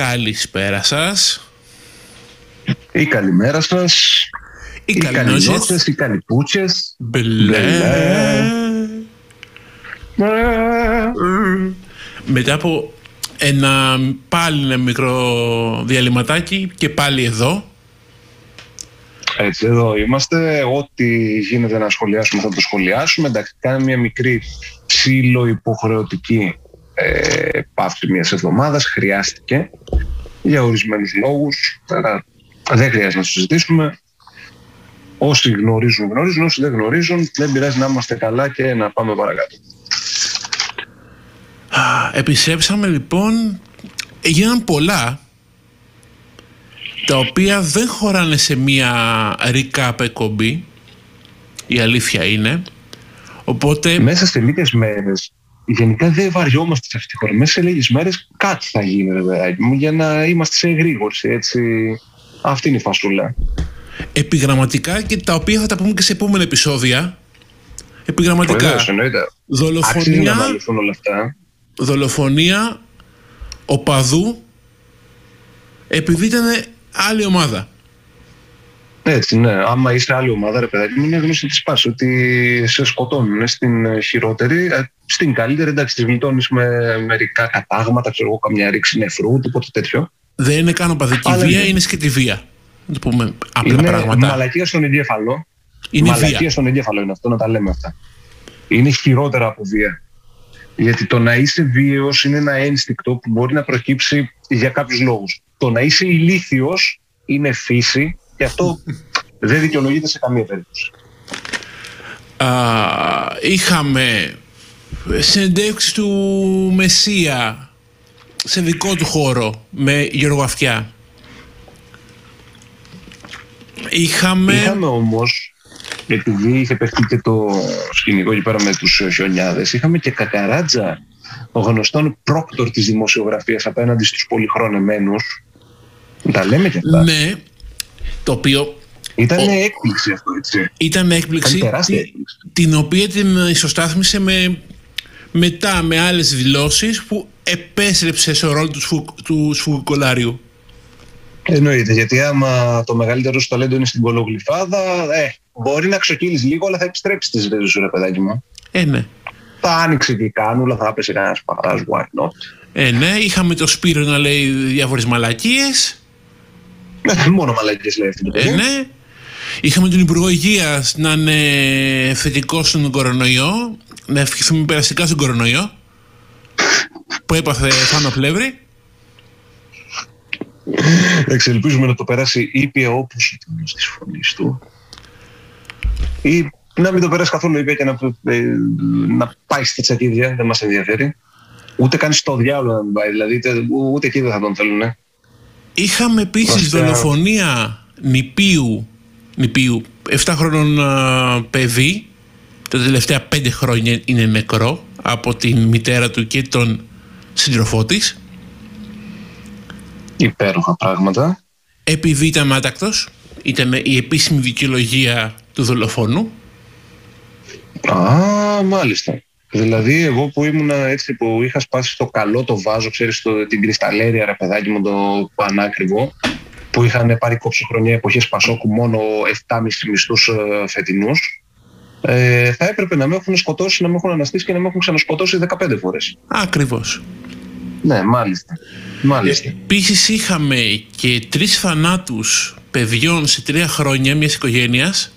Καλησπέρα σας. Ή καλημέρα σας. Ή Ή καληνότσες. καληνότσες, ή καλυπούτσες. Μπλε. Μετά από ένα πάλι ένα μικρό διαλυματάκι και πάλι εδώ. Έτσι, εδώ είμαστε. Ό,τι γίνεται να σχολιάσουμε θα το σχολιάσουμε. Εντάξει, κάναμε μια μικρή ψήλο υποχρεωτική ε, παύση μιας εβδομάδας. Χρειάστηκε για ορισμένους λόγους. Τώρα δεν χρειάζεται να το συζητήσουμε. Όσοι γνωρίζουν, γνωρίζουν. Όσοι δεν γνωρίζουν, δεν πειράζει να είμαστε καλά και να πάμε παρακάτω. Α, Επιστρέψαμε λοιπόν, έγιναν πολλά τα οποία δεν χωράνε σε μία recap εκπομπή η αλήθεια είναι οπότε Μέσα σε λίγες μέρες, γενικά δεν βαριόμαστε σε αυτή τη χώρα. Μέσα σε λίγες μέρες κάτι θα γίνει, ρε παιδάκι μου, για να είμαστε σε εγρήγορση, έτσι. Αυτή είναι η φασούλα. επιγραμματικά και τα οποία θα τα πούμε και σε επόμενα επεισόδια επιγραμματικά Βεβαίως, εννοείται. Αξίζει να δολοφονία, αναλυθούν όλα αυτά. δολοφονία οπαδού επειδή ήταν άλλη ομάδα Έτσι, ναι. Άμα είσαι άλλη ομάδα, ρε παιδάκι μου, είναι γνωστή της πάσης ότι σε σκοτώνουν στην ε, χειρότερη. Ε, Στην καλύτερη, εντάξει, τη γλιτώνεις με μερικά κατάγματα, ξέρω εγώ, καμιά ρήξη νεφρού, τίποτα τέτοιο. δεν είναι καν οπαδική Αλλά βία είναι- είναι σκέτη βία να το πούμε απλά είναι πράγματα μαλακία στον εγκέφαλο. είναι Μαλακία βία στον εγκέφαλο είναι αυτό, να τα λέμε αυτά. Είναι χειρότερα από βία. Γιατί το να είσαι βίαιος είναι ένα ένστικτο που μπορεί να προκύψει για κάποιους λόγους. Το να είσαι ηλίθιος είναι φύση και αυτό δεν δικαιολογείται σε καμία περίπτωση. Α, είχαμε συνεντεύξεις του Μεσσία σε δικό του χώρο με Γιώργο Αυτιά. Είχαμε... Είχαμε όμως, επειδή είχε παιχτεί και το σκηνικό εκεί πέρα με τους χιονιάδες, είχαμε και κακαράτζα ο γνωστόν πρόκτορ της δημοσιογραφίας απέναντι στους πολυχρονεμένους. Τα λέμε και αυτά. Ναι, το οποίο Ήταν Ο- έκπληξη αυτό, έτσι. ήταν έκπληξη Ήταν τεράστια τη- έκπληξη. την οποία την ισοστάθμισε με, μετά με άλλες δηλώσεις που επέστρεψε στο ρόλο του, σφου, του σφουγγολάριου. Εννοείται, γιατί άμα το μεγαλύτερο σου ταλέντο είναι στην κολογλυφάδα, ε, μπορεί να ξοκύλεις λίγο, αλλά θα επιστρέψεις στις ρίζες σου, ρε παιδάκι μου. Ε, ναι. Θα άνοιξε και η κάνουλα, θα έπεσε κανένας παγράς, why not. Ε, ναι, είχαμε το Σπύρο να λέει διάφορες μαλακίες. Ε, Μόνο μαλακίες λέει αυτή το Ε, παιδί. ναι. Είχαμε τον Υπουργό Υγείας να είναι θετικός στον κορονοϊό, να ευχηθούμε περαστικά στον κορονοϊό, που έπαθε Θάνο Πλεύρη. Εντάξει, ελπίζουμε να το περάσει ήπια όπως ο τόνος της φωνής του. Ή να μην το περάσει καθόλου ήπια και να, ε, να πάει στη τσακίδια, δεν μας ενδιαφέρει. Ούτε καν στο διάλογο να μην πάει, δηλαδή είτε- ούτε εκεί δεν θα τον θέλουν. Είχαμε επίσης Βασικά- δολοφονία νηπίου, νηπίου 7 χρόνων α, παιδί, τα τελευταία 5 χρόνια είναι νεκρό από την μητέρα του και τον σύντροφό της, Υπέροχα πράγματα. επειδή ήταν άτακτος, ήταν η επίσημη δικαιολογία του δολοφόνου. Α, μάλιστα. Δηλαδή, εγώ που ήμουν έτσι, που είχα σπάσει στο καλό το βάζο, ξέρεις, το, την κρυσταλλέρια, ρε παιδάκι μου, το πανάκριβο, που είχαν πάρει κόψοχρονιά εποχές Πασόκου μόνο 7,5 μισθούς ε, φετινούς, ε, θα έπρεπε να με έχουν σκοτώσει, να με έχουν αναστήσει και να με έχουν ξανασκοτώσει 15 φορές. Ακριβώς. Ναι, μάλιστα. Μάλιστα. Επίσης είχαμε και τρεις θανάτους παιδιών σε τρία χρόνια μιας οικογένειας,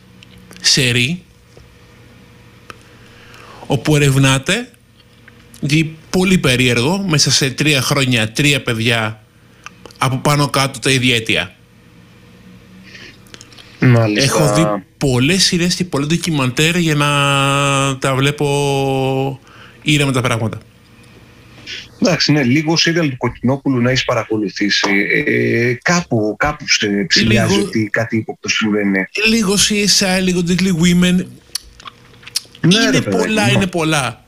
σε ρί, όπου ερευνάται, γιατί πολύ περίεργο, μέσα σε τρία χρόνια τρία παιδιά από πάνω κάτω τα ίδια αίτια. μάλιστα. Έχω δει πολλές σειρές και πολλά ντοκιμαντέρ για να τα βλέπω ήρεμα τα πράγματα. Εντάξει, ναι, λίγο σύριαλ του Κοκκινόπουλου να έχεις παρακολουθήσει. Ε, κάπου, κάπου σε ψηλιάζει Λίγο- ότι κάτι ύποπτο συμβαίνει. Λίγο CSI, λίγο Deadly Women. Ναι, είναι ρε παιδάκι πολλά, μου. είναι πολλά.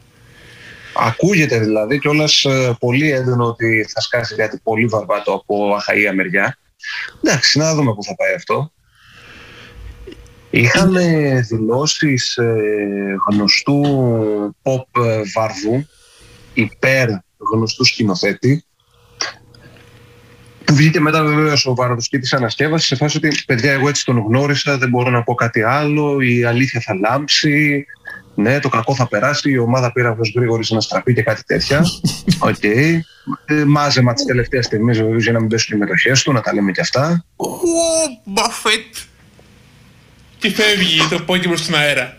Ακούγεται δηλαδή κιόλας πολύ έντονο ότι θα σκάσει κάτι πολύ βαρβάτο από αχαία μεριά. Εντάξει, να δούμε πού θα πάει αυτό. Είχαμε δηλώσεις ε, γνωστού pop ε, βαρδού υπέρ γνωστού σκηνοθέτη βγήκε μετά βεβαίως ο Βαροδοσκή ανασκεύασης σε φάση ότι παιδιά, εγώ έτσι τον γνώρισα, δεν μπορώ να πω κάτι άλλο. Η αλήθεια θα λάμψει. Ναι, το κακό θα περάσει. Η ομάδα πήρε αυτό γρήγορης να στραπεί και κάτι τέτοια. Οκ. Okay. Ε, μάζεμα τη τελευταία στιγμή βεβαίως για να μην πέσουν οι μετοχές του, να τα λέμε και αυτά. Ω, Μπαφέτ. Και φεύγει το Pokemon στην αέρα;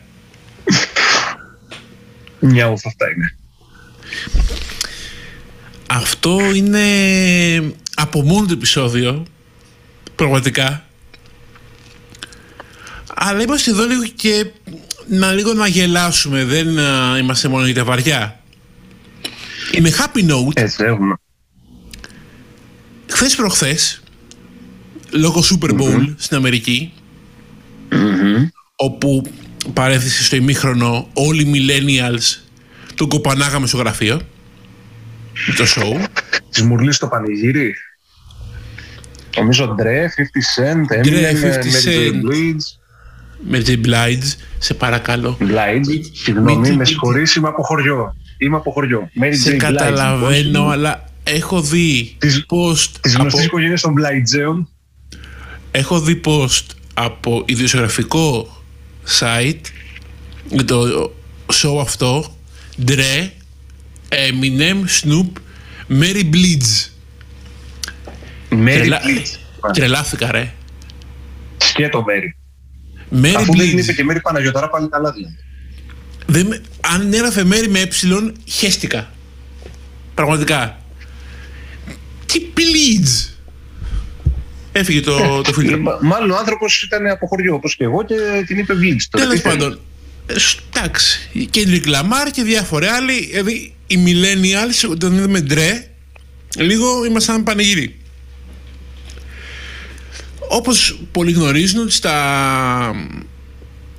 Μια ουφ, αυτά είναι. Αυτό είναι από μόνο το επεισόδιο. Πραγματικά. Αλλά είμαστε εδώ λίγο και να λίγο να γελάσουμε. Δεν α, είμαστε μόνο για τα βαριά. Είναι happy note. Έτσι έχουμε. Χθες προχθές, λόγω Super Bowl στην αμερικη όπου παρέθεσε στο ημίχρονο όλοι οι millennials τον κοπανάγαμε στο γραφείο το show. Της Μουρλής στο πανηγύρι. Νομίζω Ντρέ, 50 Cent, Dre, Eminem, 50 Mary J. Cent. Blige. Με J. Blige, σε παρακαλώ. Blige, συγγνώμη, Μην- με συγχωρείς, είμαι από χωριό. Είμαι από χωριό. Mary Σε J. Blige, καταλαβαίνω, λοιπόν, αλλά έχω δει Της- post Της γνωστής από, οικογένειας των Μπλαϊτζέων. έχω δει post από ιδιοσιογραφικό site για το show αυτό Dre, Eminem, Snoop, Mary Blige. Mary Τρελά- Blige. Τρελάθηκα ρε. Σκέτο Mary. Mary Αφού δεν είπε Blige. και Mary Παναγιωτάρα πάλι καλά δηλαδή. Δεν με- αν έγραφε Mary με ε, χέστηκα. Πραγματικά. Τι Blige. Έφυγε το, το φίλτρο. Μα- Μάλλον ο άνθρωπος ήταν από χωριό όπως και εγώ και την είπε Blige. τώρα. Τέλος Τι θέλει. πάντων. ε, σ- Εντάξει. Kendrick Lamar και διάφοροι άλλοι. Δηλαδή οι millennials, όταν είδαμε ντρε, λίγο ήμασταν πανηγύρι. Όπως πολλοί γνωρίζουν ότι στα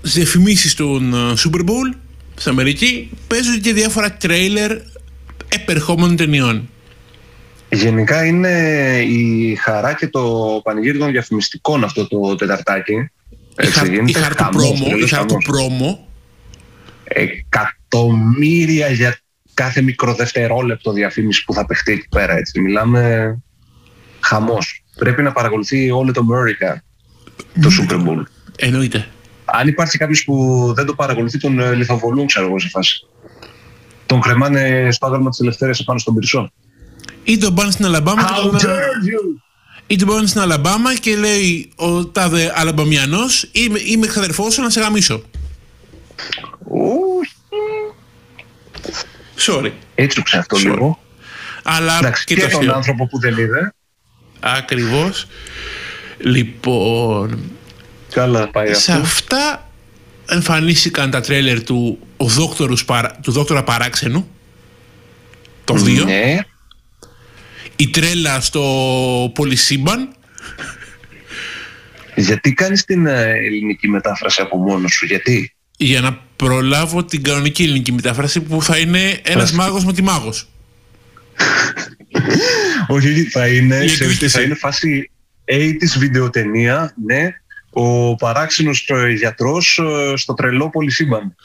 στις διαφημίσεις των ε, Super Bowl στην Αμερική παίζουν και διάφορα τρέιλερ επερχόμενων ταινιών. Γενικά είναι η χαρά και το πανηγύρι των διαφημιστικών αυτό το τεταρτάκι. Η, Έτσι, χα, η γίνεται χάρτου χαμός, πρόμο, η τρελός χάρτου χαμός. πρόμο εκατομμύρια για κάθε μικροδευτερόλεπτο διαφήμιση που θα παιχτεί εκεί πέρα. Έτσι. Μιλάμε χαμός. Πρέπει να παρακολουθεί όλο το America το Super Bowl. εννοείται. Αν υπάρχει κάποιος που δεν το παρακολουθεί, τον ε, λιθοβολούν, ξέρω εγώ, σε φάση. Τον κρεμάνε στο άγαλμα της ελευθερία επάνω στον πυρσό. Ή τον πάνε στην Αλαμπάμα και How τον- dare you! Είτε μπορεί να είναι στην Αλαμπάμα και λέει ο τάδε Αλαμπαμιανός, είμαι, είμαι ξαδερφός σου να σε γαμίσω. Όχι. Sorry. Έτσουξε αυτό Sorry. λίγο. Αλλά Εντάξει, και και το τον αστείο. άνθρωπο που δεν είδε. Ακριβώς. Λοιπόν, Καλά πάει σε αυτό. αυτά εμφανίστηκαν τα τρέλερ του, ο δόκτωρους, παρα- του δόκτωρα Παράξενου. Το 2. Ναι. Η τρέλα στο Πολυσύμπαν. Γιατί κάνεις την ε, ελληνική μετάφραση από μόνος σου, γιατί; Για να προλάβω την κανονική ελληνική μετάφραση που θα είναι ένας Πράσινο. μάγος με τη μάγος. Όχι, θα είναι, Η ξέρεις τι, εκδίκηση. θα είναι φάση 80's βιντεοτενία, ναι, ο παράξενος ε, γιατρός ε, στο τρελό πολυσύμπαν.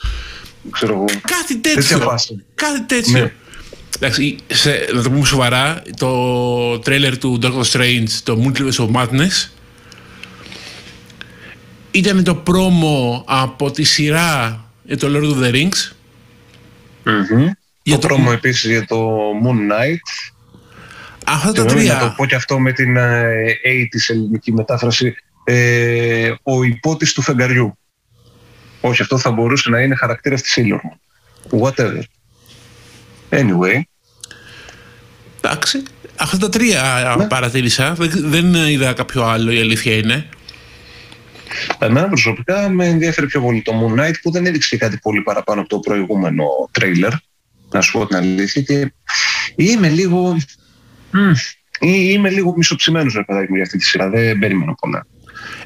Ξέρω εγώ. Κάτι Τέτοια τέτοιο. φάση. Κάτι τέτοιο. Ναι. Εντάξει, σε, να το πούμε σοβαρά, το τρέλερ του Doctor Strange, το Multiverse of Madness, ήταν το πρόμο από τη σειρά για το Lord of the Rings. Μμμ. Για το το- πρόμο επίσης για το Moon Knight. Αυτά τα Συγγνώμη, Να το τρία. πω και αυτό με την ε, 80's ελληνική μετάφραση. Ε, ο υπότης του φεγγαριού. Όχι, αυτό θα μπορούσε να είναι χαρακτήρας της Sailor Moon. Whatever. Anyway, Εντάξει. Αυτά τα τρία Ναι. παρατήρησα. Δεν, δεν είδα κάποιο άλλο, η αλήθεια είναι. εμένα προσωπικά με ενδιαφέρει πιο πολύ το Moon Knight που δεν έδειξε κάτι πολύ παραπάνω από το προηγούμενο τρέιλερ. Να σου πω την αλήθεια. Και είμαι λίγο... μμ, ή- Είμαι λίγο μισοψημένος ρε παιδάκι μου για αυτή τη σειρά. Δεν περίμενα πολλά.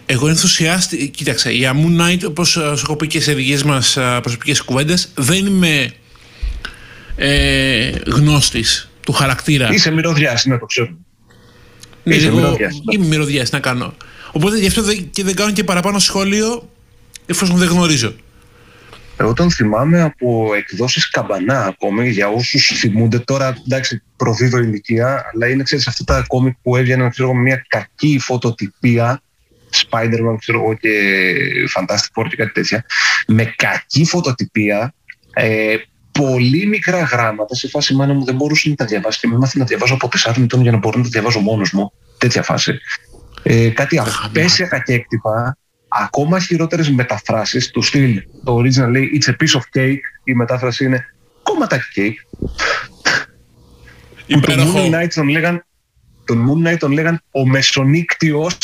Εγώ ενθουσιάστη. Κοίταξε, για Moon Knight, όπως σου έχω πει και σε δικές μας προσωπικές κουβέντες, δεν είμαι ε, γνώστης του χαρακτήρα. Είσαι μυρωδιάς, να το ξέρω. Ναι, είσαι εγώ μυρωδιάς. είμαι μυρωδιάς, να κάνω. Οπότε γι' αυτό δεν, και δεν κάνω και παραπάνω σχόλιο εφόσον δεν γνωρίζω. Εγώ τον θυμάμαι από εκδόσεις καμπανά ακόμη, για όσους θυμούνται τώρα, εντάξει, προδίδω ηλικία, αλλά είναι, ξέρεις, αυτά τα κόμικ που έβγαιναν, ξέρω με μια κακή φωτοτυπία, Spider-Man, ξέρω εγώ, και Fantastic Four και κάτι τέτοια, με κακή φωτοτυπία, ε, πολύ μικρά γράμματα, σε φάση μάνα μου δεν μπορούσε να τα διαβάσει και με μάθει να διαβάζω από τεσσάρων ετών για να μπορώ να τα διαβάζω μόνος μου, τέτοια φάση. Ε, κάτι απέσια κακέκτυπα, ακόμα χειρότερες μεταφράσεις του στυλ. Το original λέει It's a piece of cake, η μετάφραση είναι κόμματα cake. Υπέροχο. Τον Moon Knight τον λέγαν, τον Moon Knight τον λέγαν ο μεσονύκτιος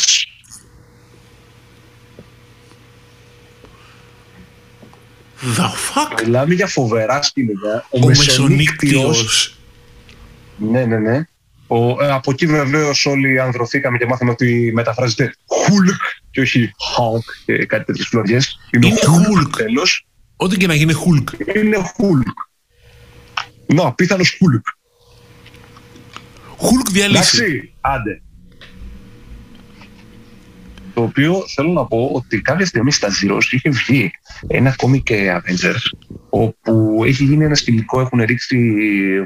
The fuck? Μιλάμε για φοβερά σκηνικά. Ο μεσονύκτιος. Ναι, ναι, ναι. Ο, ε, από εκεί βεβαίως όλοι ανδρωθήκαμε και μάθαμε ότι μεταφράζεται Hulk και όχι Hulk και κάτι τέτοιες φλωριέ. Είναι Hulk. Τέλος. Ό,τι και να γίνει Hulk. Είναι Hulk. Να, πιθανό Hulk. Hulk διαλύσει. Εντάξει, άντε. Το οποίο θέλω να πω ότι κάποια στιγμή στα Zeros είχε βγει ένα κόμικ Avengers όπου έχει γίνει ένα σκηνικό, έχουν ρίξει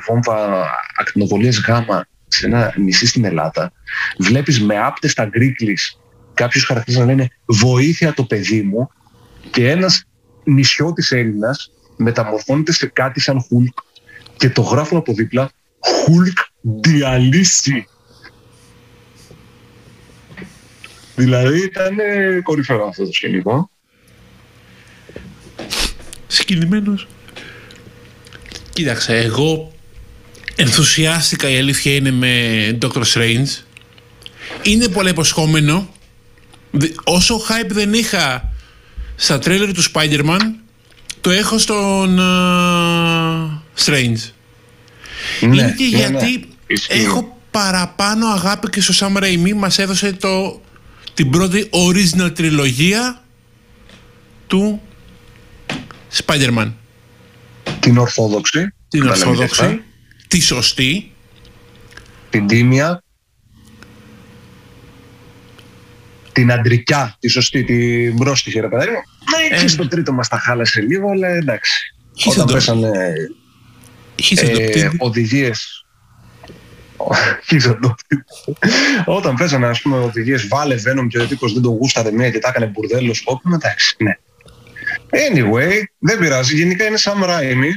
βόμβα ακτινοβολίες γάμα σε ένα νησί στην Ελλάδα. Βλέπεις με άπτες τα γκρίκλεις κάποιους χαρακτήρες να λένε «Βοήθεια το παιδί μου» και ένας νησιώτης Έλληνας μεταμορφώνεται σε κάτι σαν Hulk και το γράφουν από δίπλα «Hulk διαλύσει». Δηλαδή ήταν ε, κορυφαίο αυτό το σκηνικό. Συγκινημένος. Κοίταξε, εγώ ενθουσιάστηκα η αλήθεια είναι με Doctor Strange. Είναι πολύ υποσχόμενο. Δη- Όσο hype δεν είχα στα τρέλερ του Spider-Man, το έχω στον α, Strange. είναι και γιατί Ισχύει. έχω παραπάνω αγάπη και στο Sam Raimi μας έδωσε το, την πρώτη original τριλογία του Spider-Man. την Ορθόδοξη. Την να λέμε και Ορθόδοξη, αυτά, τη σωστή, Την Τίμια. Την Αντρικιά, τη σωστή, την πρόστιχη ρε παιδάκι μου. Ναι, και Ε. στο τρίτο μας τα χάλασε λίγο, αλλά εντάξει. He's Όταν adopted. πέσανε He's ε, adopted. οδηγίες He's adopted. Όταν πέσανε ας πούμε οδηγίες βάλε Venom και ο τύπος δεν το γούσταρε μία και τα έκανε μπουρδέλος σκόπιμο, εντάξει, ναι. Anyway, δεν πειράζει. Γενικά είναι Sam Raimi.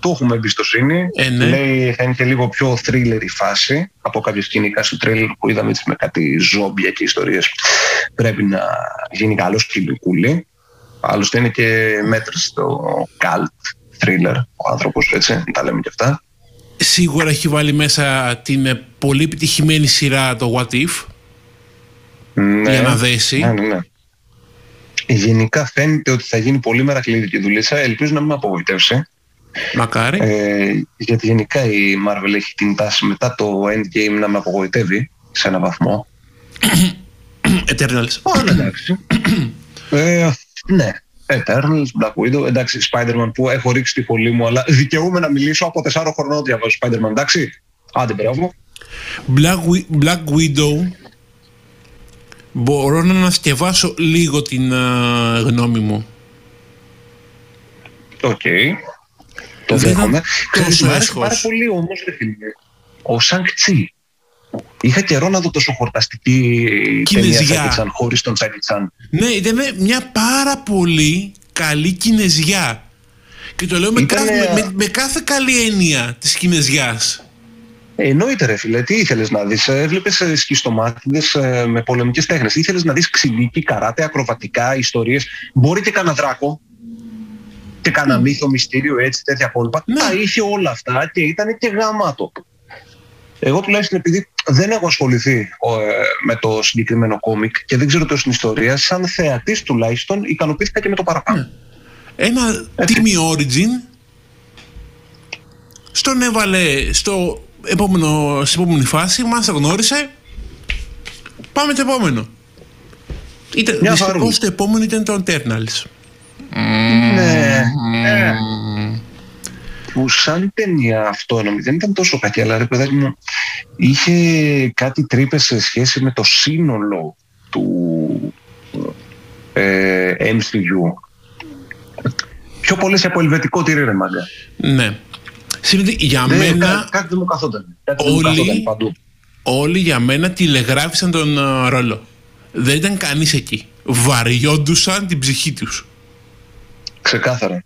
Το έχουμε εμπιστοσύνη. Ε, ναι. Λέει θα είναι και λίγο πιο thriller η φάση από κάποια σκηνικά στο τρέλερ που είδαμε έτσι με κάτι ζόμπια και ιστορίες. Πρέπει να γίνει καλός σκηνικούλι. Άλλωστε είναι και μέτρη στο cult thriller ο άνθρωπος, έτσι, να τα λέμε και αυτά. Σίγουρα έχει βάλει μέσα την ε, πολύ επιτυχημένη σειρά το What If Ναι. για να δέσει. Ναι, ναι, ναι. Γενικά φαίνεται ότι θα γίνει πολύ μερακλείδικη δουλίτσα. Ελπίζω να μην με απογοητεύσει. Μακάρι. Ε, γιατί γενικά η Marvel έχει την τάση μετά το Endgame να με απογοητεύει σε έναν βαθμό. Eternals. Αλλά εντάξει. ε, ναι. Eternals, Black Widow, εντάξει, Spider-Man που έχω ρίξει τη φωλή μου, αλλά δικαιούμαι να μιλήσω από 4 χρονών διαβάζω Spider-Man, εντάξει. Άντε, μπράβο. Black, Wi- Black Widow μπορώ να ανασκευάσω λίγο την α, γνώμη μου. Οκ. Το Δεν δέχομαι. ήταν Ξέρεις, τόσο μου άρεσε έσχος. πάρα πολύ όμως, ρε φίλε. Ο Shang-Chi. Είχα καιρό να δω τόσο χορταστική ταινία Κινεζιά. Τζάκη Τσάν, χωρίς τον Τζάκη Τσάν. Ναι, ήταν μια πάρα πολύ καλή κινεζιά. Και το λέω με, Ήτανε, κάθε, με, α, με κάθε καλή έννοια της κινεζιάς. Ε, εννοείται ρε φίλε, τι ήθελες να δεις, ε, έβλεπες ε, σκιστομάτιδες ε, με πολεμικές τέχνες, ήθελες να δεις ξυλίκι, καράτε, ακροβατικά, ιστορίες, μπορεί και κανένα δράκο και κανένα μύθο, μυστήριο, έτσι, τέτοια κόλπα. Ναι. Τα είχε όλα αυτά και ήταν και γαμάτο. Εγώ τουλάχιστον επειδή δεν έχω ασχοληθεί ο, ε, με το συγκεκριμένο κόμικ και δεν ξέρω τόσο την ιστορία, σαν θεατής τουλάχιστον ικανοποιήθηκα και με το παραπάνω. Ένα τίμη origin στον έβαλε στο επόμενο, στην επόμενη φάση, μας τα γνώρισε, πάμε το επόμενο. Ήταν, Μια δυστυχώς χαρούλα. το επόμενο ήταν το Eternals. Ναι. ναι. Που σαν ταινία αυτόνομη δεν ήταν τόσο κακή, αλλά ρε παιδάκι μου, είχε κάτι τρύπες σε σχέση με το σύνολο του ε, MCU. Πιο πολλές από ελβετικό τυρί, ρε μάγκα. Ναι. Σημαίνει, για μένα. κάτι δεν μου καθόταν. Κάτι όλοι, δεν μου καθόταν παντού. Όλοι για μένα τηλεγράφησαν τον uh, ρόλο. Δεν ήταν κανείς εκεί. Βαριόντουσαν την ψυχή τους. Ξεκάθαρα.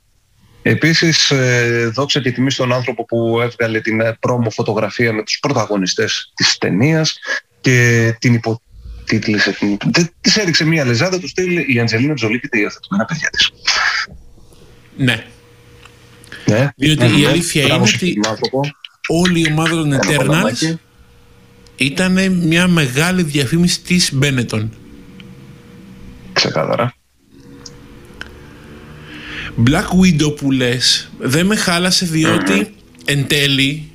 Επίσης, ε, δόξα και τιμή στον άνθρωπο που έβγαλε την ε, πρόμο φωτογραφία με τους πρωταγωνιστές της ταινίας και την υποτίτλησε. Της έριξε μία λεζάδα τους στείλει η Αντζελίνα Τζολί και τα υιοθετημένα παιδιά της. Ναι. Ναι. Διότι ναι, η ναι. αλήθεια Μπράβο είναι σε ότι αυτόν τον άνθρωπο. όλη η ομάδα των Ένα Eternals παλαμάκι. ήταν μια μεγάλη διαφήμιση της Benetton. Ξεκάθαρα. Black Widow που λες δεν με χάλασε διότι εν τέλει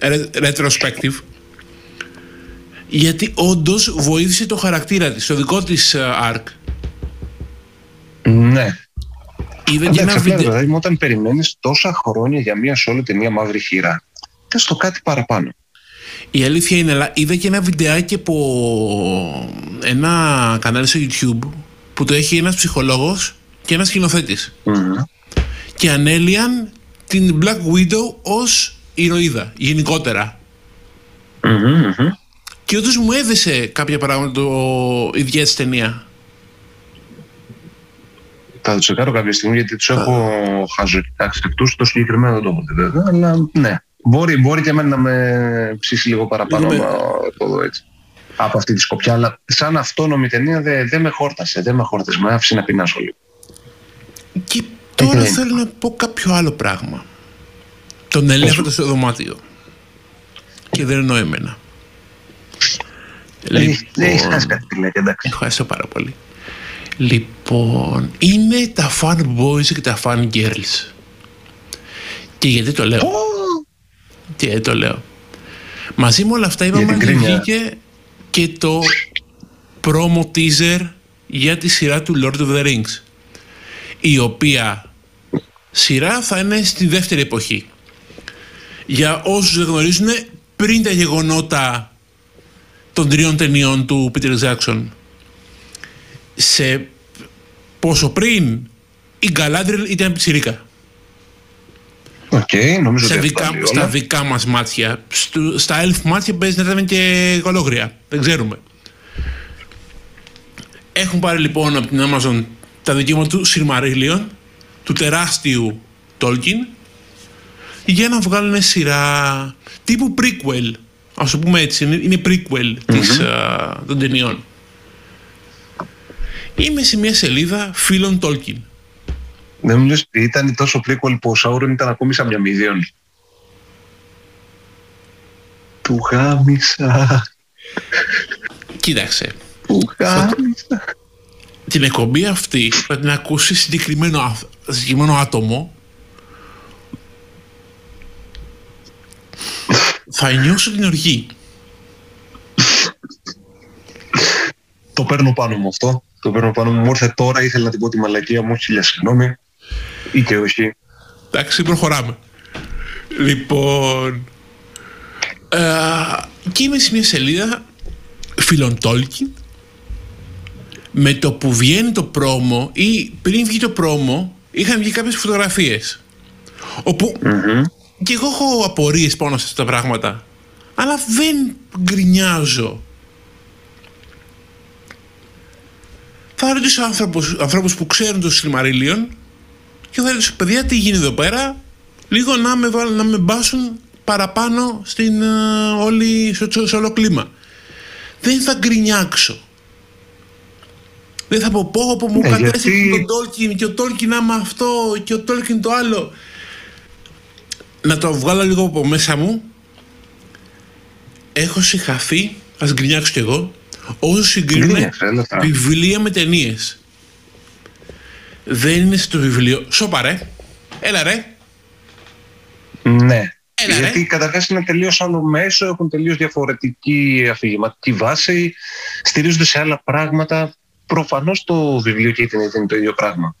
re- retrospective γιατί όντως βοήθησε το χαρακτήρα της, το δικό της ε, arc. Ναι. Είδα και ένα Εντάξει, απλά, βίντεο. δηλαδή, όταν περιμένεις τόσα χρόνια για μία σόλη ταινία μαύρη χειρά, θες το κάτι παραπάνω. Η αλήθεια είναι, αλλά είδα και ένα βιντεάκι από ένα κανάλι στο YouTube που το έχει ένας ψυχολόγος και ένας σκηνοθέτης. Μμμ. Και ανέλυαν την Black Widow ως ηρωίδα, γενικότερα. Μμμ, μμμ. Και όντως μου έδεσε κάποια πράγματα το ίδια της ταινία. Θα το τσεκάρω κάποια στιγμή γιατί τους έχω χαζοκοιτάξει αυτού. Το συγκεκριμένο δεν το έχω δει βέβαια. Αλλά ναι. Μπορεί, μπορεί και εμένα να με ψήσει λίγο παραπάνω Λίγο να το δω έτσι. Από αυτή τη σκοπιά. Αλλά σαν αυτόνομη ταινία δεν δεν με χόρτασε. Δεν με χόρτασε. Με άφησε να πεινάσω λίγο. Και τώρα ναι. θέλω να πω κάποιο άλλο πράγμα. Τον ελέφαντα στο δωμάτιο. Και δεν εννοώ εμένα. Έχει Λοιπόν, έχει χάσει κάτι τη λέξη, εντάξει. Έχω χάσει πάρα πολύ. Λοιπόν, είναι τα fan boys και τα fan girls. Και γιατί το λέω; Ω, Και γιατί το λέω; Μαζί με όλα αυτά είπαμε την ότι κρίνια. βγήκε και το promo teaser για τη σειρά του Lord of the Rings. Η οποία σειρά θα είναι στη δεύτερη εποχή. Για όσους δεν γνωρίζουν, πριν τα γεγονότα των τριών ταινιών του Peter Jackson. Σε πόσο πριν η Galadriel ήταν πιτσιρίκα. Οκ, νομίζω Στα ότι δικά, αυτά λέει στα όλα. δικά μας μάτια. Στου- στα elf μάτια παίζει να ήταν και κωλόγρια. Δεν ξέρουμε. Έχουν πάρει λοιπόν από την Amazon τα δικαιώματα του Silmarillion, του τεράστιου Tolkien, για να βγάλουν σειρά τύπου prequel. Ας το πούμε έτσι, είναι, είναι prequel της, α, των ταινιών. Είμαι σε μια σελίδα φίλων Tolkien. Δεν μου λες, ήταν τόσο prequel που ο Σάουρον ήταν ακόμη σαν μια μηδίων. Του γάμισα, Κοίταξε, του γάμισα. Την εκπομπή αυτή θα την ακούσει συγκεκριμένο, άθ- συγκεκριμένο άτομο θα νιώσω την οργή. Το παίρνω πάνω μου αυτό. Το παίρνω πάνω μου. Μου ήρθε τώρα, ήθελα να την πω τη μαλακία μου, χίλια συγγνώμη. Ή και όχι. Εντάξει, προχωράμε. Λοιπόν. Ε, και είμαι σε μια σελίδα φίλων Tolkien με το που βγαίνει το πρόμο ή πριν βγει το πρόμο είχαν βγει κάποιες φωτογραφίες. Όπου και εγώ έχω απορίες πάνω σε αυτά τα πράγματα αλλά δεν γκρινιάζω. Θα ρωτήσω άνθρωπους, ανθρώπους που ξέρουν το Silmarillion και θα ρωτήσω παιδιά τι γίνεται εδώ πέρα; Λίγο να με, βάλουν, να με μπάσουν παραπάνω στην, ε, όλη, στο, στο όλο κλίμα δεν θα γκρινιάξω δεν θα πω πω που μου Ναι, κατέστησε γιατί- τον Tolkien και ο Tolkien άμα αυτό και ο Tolkien το άλλο να το βγάλω λίγο από μέσα μου έχω συγχαθεί ας γκρινιάξω κι εγώ όσο συγκρίνουν Γκρίνιαξε, έλα τώρα. βιβλία με ταινίες. Δεν είναι στο βιβλίο. Σοπα ρε. Έλα ρε. Ναι. Έλα, ρε. Γιατί καταρχάς είναι τελείως άλλο μέσο, έχουν τελείως διαφορετική αφηγηματική βάση, στηρίζονται σε άλλα πράγματα. Προφανώς το βιβλίο και η ταινία είναι το ίδιο πράγμα.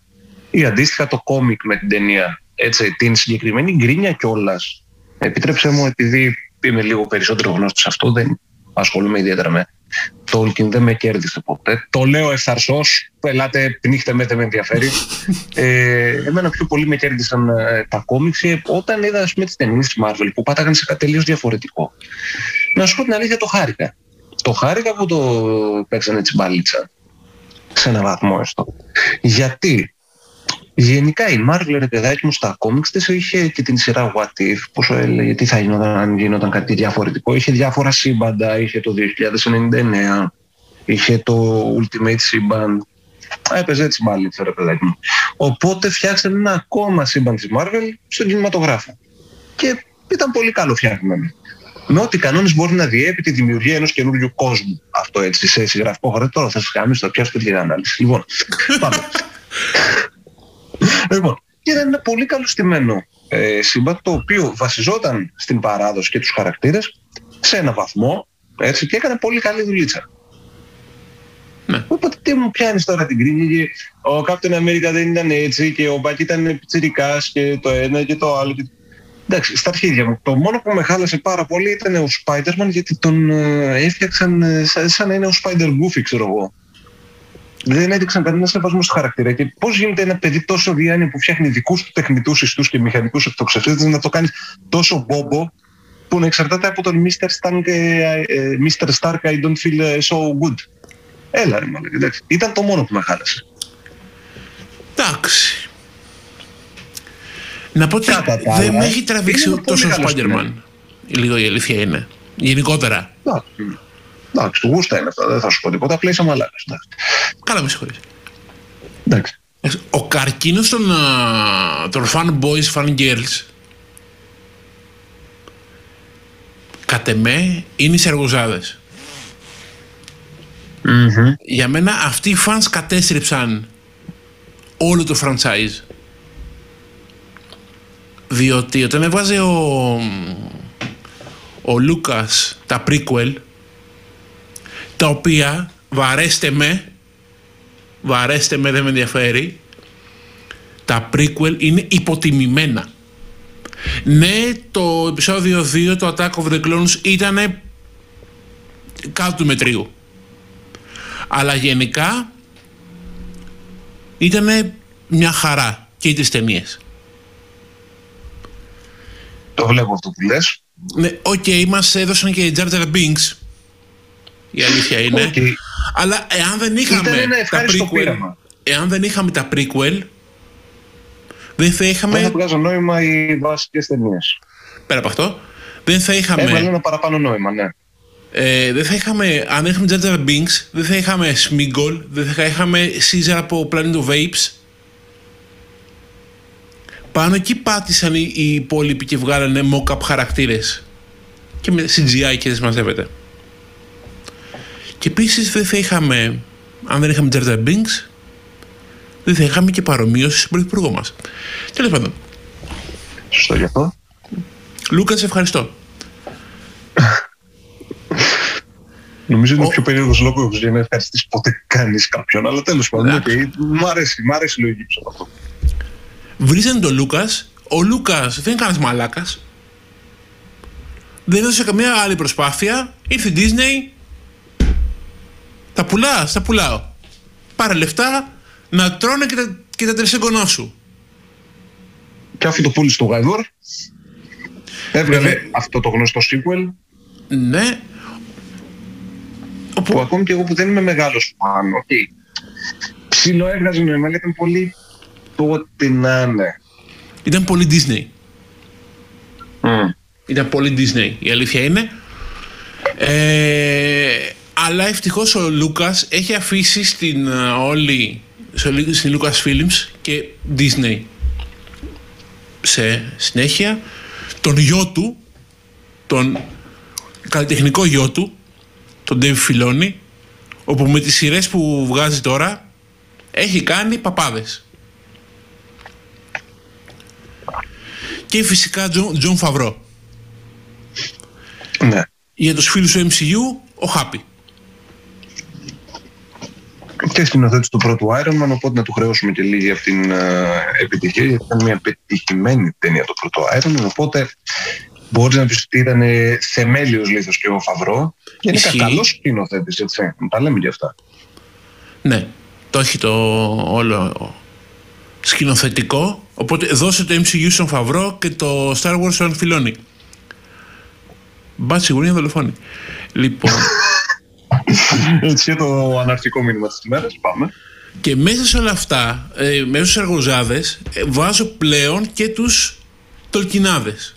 Ή αντίστοιχα το κόμικ με την ταινία. Έτσι, την συγκεκριμένη γκρίνια κιόλας. Επίτρεψέ μου, επειδή είμαι λίγο περισσότερο γνώστης σε αυτό, δεν ασχολούμαι ιδιαίτερα με Tolkien δεν με κέρδισε ποτέ. Το λέω ευθαρσώ. Ελάτε, πνίχτε με, δεν με ενδιαφέρει. ε, εμένα πιο πολύ με κέρδισαν ε, τα κόμιξ ε, όταν είδα με τις ταινίες της Marvel που πάταγαν σε κάτι τελείως διαφορετικό. Να σου πω την αλήθεια, το χάρηκα. Το χάρηκα που το παίξανε έτσι μπαλίτσα. Σε έναν βαθμό έστω. Γιατί Γενικά η Marvel, ρε παιδάκι μου, στα κόμιξ της είχε και την σειρά What If, πόσο έλεγε τι θα γινόταν αν γινόταν κάτι διαφορετικό. Είχε διάφορα σύμπαντα, είχε το 2099, είχε το Ultimate σύμπαν. Έπαιζε έτσι μάλλον, ρε παιδάκι μου. Οπότε φτιάξανε ένα ακόμα σύμπαν της Marvel στον κινηματογράφο. Και ήταν πολύ καλό φτιαγμένο. Με ό,τι κανόνες μπορεί να διέπει τη δημιουργία ενός καινούριου κόσμου. Αυτό έτσι σε συγγραφικό χώρο. Τώρα θα σας κάνω, θα πιάσω την ανάλυση. Λοιπόν, πάμε. Λοιπόν, και ήταν ένα πολύ καλωστημένο ε, σύμπαν το οποίο βασιζόταν στην παράδοση και τους χαρακτήρες σε ένα βαθμό έτσι, και έκανε πολύ καλή δουλίτσα. Ναι. Οπότε τι μου πιάνεις τώρα την κρίνη ο Captain America δεν ήταν έτσι και ο Μπακ ήταν πιτσιρικάς και το ένα και το άλλο. Εντάξει, στα αρχίδια μου. Το μόνο που με χάλασε πάρα πολύ ήταν ο Spider-Man γιατί τον ε, έφτιαξαν ε, σαν να είναι ο Spider-Goofy, ξέρω εγώ δεν έδειξαν κανένα σεβασμό στο χαρακτήρα. Και πώς γίνεται ένα παιδί τόσο διάνοια που φτιάχνει δικούς του τεχνητούς ιστούς και μηχανικούς εκτοξευτές να το κάνεις τόσο μπόμπο που να εξαρτάται από τον Mr. Stark, ε, ε, Mr. Stark I don't feel ε, so good. Έλα ρε μάλλον, εντάξει. Ήταν το μόνο που με χάλασε. Εντάξει. Να πω ότι δεν με έχει τραβήξει τόσο ο Spider-Man. Λίγο η αλήθεια είναι. Γενικότερα. Εντάξει, γούστα είναι αυτά, δεν θα σου πω τίποτα, απλά είσαι μαλάκας. Καλά με συγχωρείς. Εντάξει. Ο καρκίνος των, των fan boys, fan girls κατ' εμέ είναι οι σεργοζαδες Για μένα αυτοί οι fans κατέστρεψαν όλο το franchise. Διότι όταν έβαζε ο, ο Λούκας τα prequel τα οποία βαρέστε με βαρέστε με δεν με ενδιαφέρει τα prequel είναι υποτιμημένα. Ναι το επεισόδιο 2 το Attack of the Clones ήταν κάτω του μετρίου. Αλλά γενικά ήταν μια χαρά και οι ταινίες το βλέπω αυτό που λες ναι, OK, okay, μας έδωσαν και οι Jar Jar Binks η αλήθεια είναι. Okay. Αλλά εάν δεν είχαμε τα prequel, εάν δεν είχαμε τα prequel, δεν θα είχαμε... Δεν θα βγάζαν νόημα οι βασικές ταινίες. Πέρα από αυτό, δεν θα είχαμε... Έβαλε ένα παραπάνω νόημα, ναι. Ε, δεν θα είχαμε, αν δεν είχαμε Jar Jar Binks, δεν θα είχαμε Smeagol, δεν θα είχαμε Caesar από Planet of Apes. Πάνω εκεί πάτησαν οι, οι υπόλοιποι και βγάλανε mock-up χαρακτήρες. Και με CGI και δεν μαζεύεται. Και επίσης δεν θα είχαμε, αν δεν είχαμε Jar Jar Binks, δεν θα είχαμε και παρομοίωση στον πρωθυπουργό μας. Τέλος πάντων. Σωστό γι' αυτό. Λούκας, σε ευχαριστώ. Νομίζω είναι ο πιο περίεργος λόγος για να ευχαριστήσει ποτέ κανείς κάποιον. Αλλά τέλος πάντων, okay, μου αρέσει, μου αρέσει η λογική πίσω από αυτό. Βρίζανε τον Λούκας. Ο Λούκας δεν είναι κανένα μαλάκας. Δεν έδωσε καμία άλλη προσπάθεια. Ήρθε η Disney, τα πουλά, τα πουλάω. Πάρε λεφτά να τρώνε και τα, και τα σου. Και αφού το πούλησε στο Γαϊδόρ, έβγαλε αυτό το γνωστό sequel. Ναι. Που ακόμη και εγώ που δεν είμαι μεγάλος πάνω, okay. ψηλό έβγαζε νόημα, αλλά ήταν πολύ το ότι να είναι. Ήταν πολύ Disney. Mm. Ήταν πολύ Disney. Η αλήθεια είναι. Ε, αλλά ευτυχώς ο Λούκας έχει αφήσει στην uh, όλη στην Lucasfilms και Disney σε συνέχεια τον γιο του τον καλλιτεχνικό γιο του τον Dave Filoni όπου με τις σειρές που βγάζει τώρα έχει κάνει παπάδες και φυσικά Τζον Φαβρό ναι. για τους φίλους του MCU ο Happy και σκηνοθέτη του πρώτου Iron Man, οπότε να του χρεώσουμε και λίγη αυτήν την uh, επιτυχία, γιατί ήταν μια πετυχημένη ταινία το πρώτο Iron Man, οπότε μπορεί να πεις ότι ήταν θεμέλιος λίθος και ο Φαβρό. Και είναι καλός σκηνοθέτης, έτσι. Τα λέμε και αυτά. Ναι, το έχει το όλο σκηνοθετικό. Οπότε δώσε το MCU στον Φαβρό και το Star Wars στον Φιλόνι. Μπα σιγουριά δολοφόνη. Λοιπόν. Έτσι το αναρχικό μήνυμα της ημέρας. Πάμε. Και μέσα σε όλα αυτά, ε, μέσα στους εργοζάδε, ε, βάζω πλέον και τους τολκινάδες.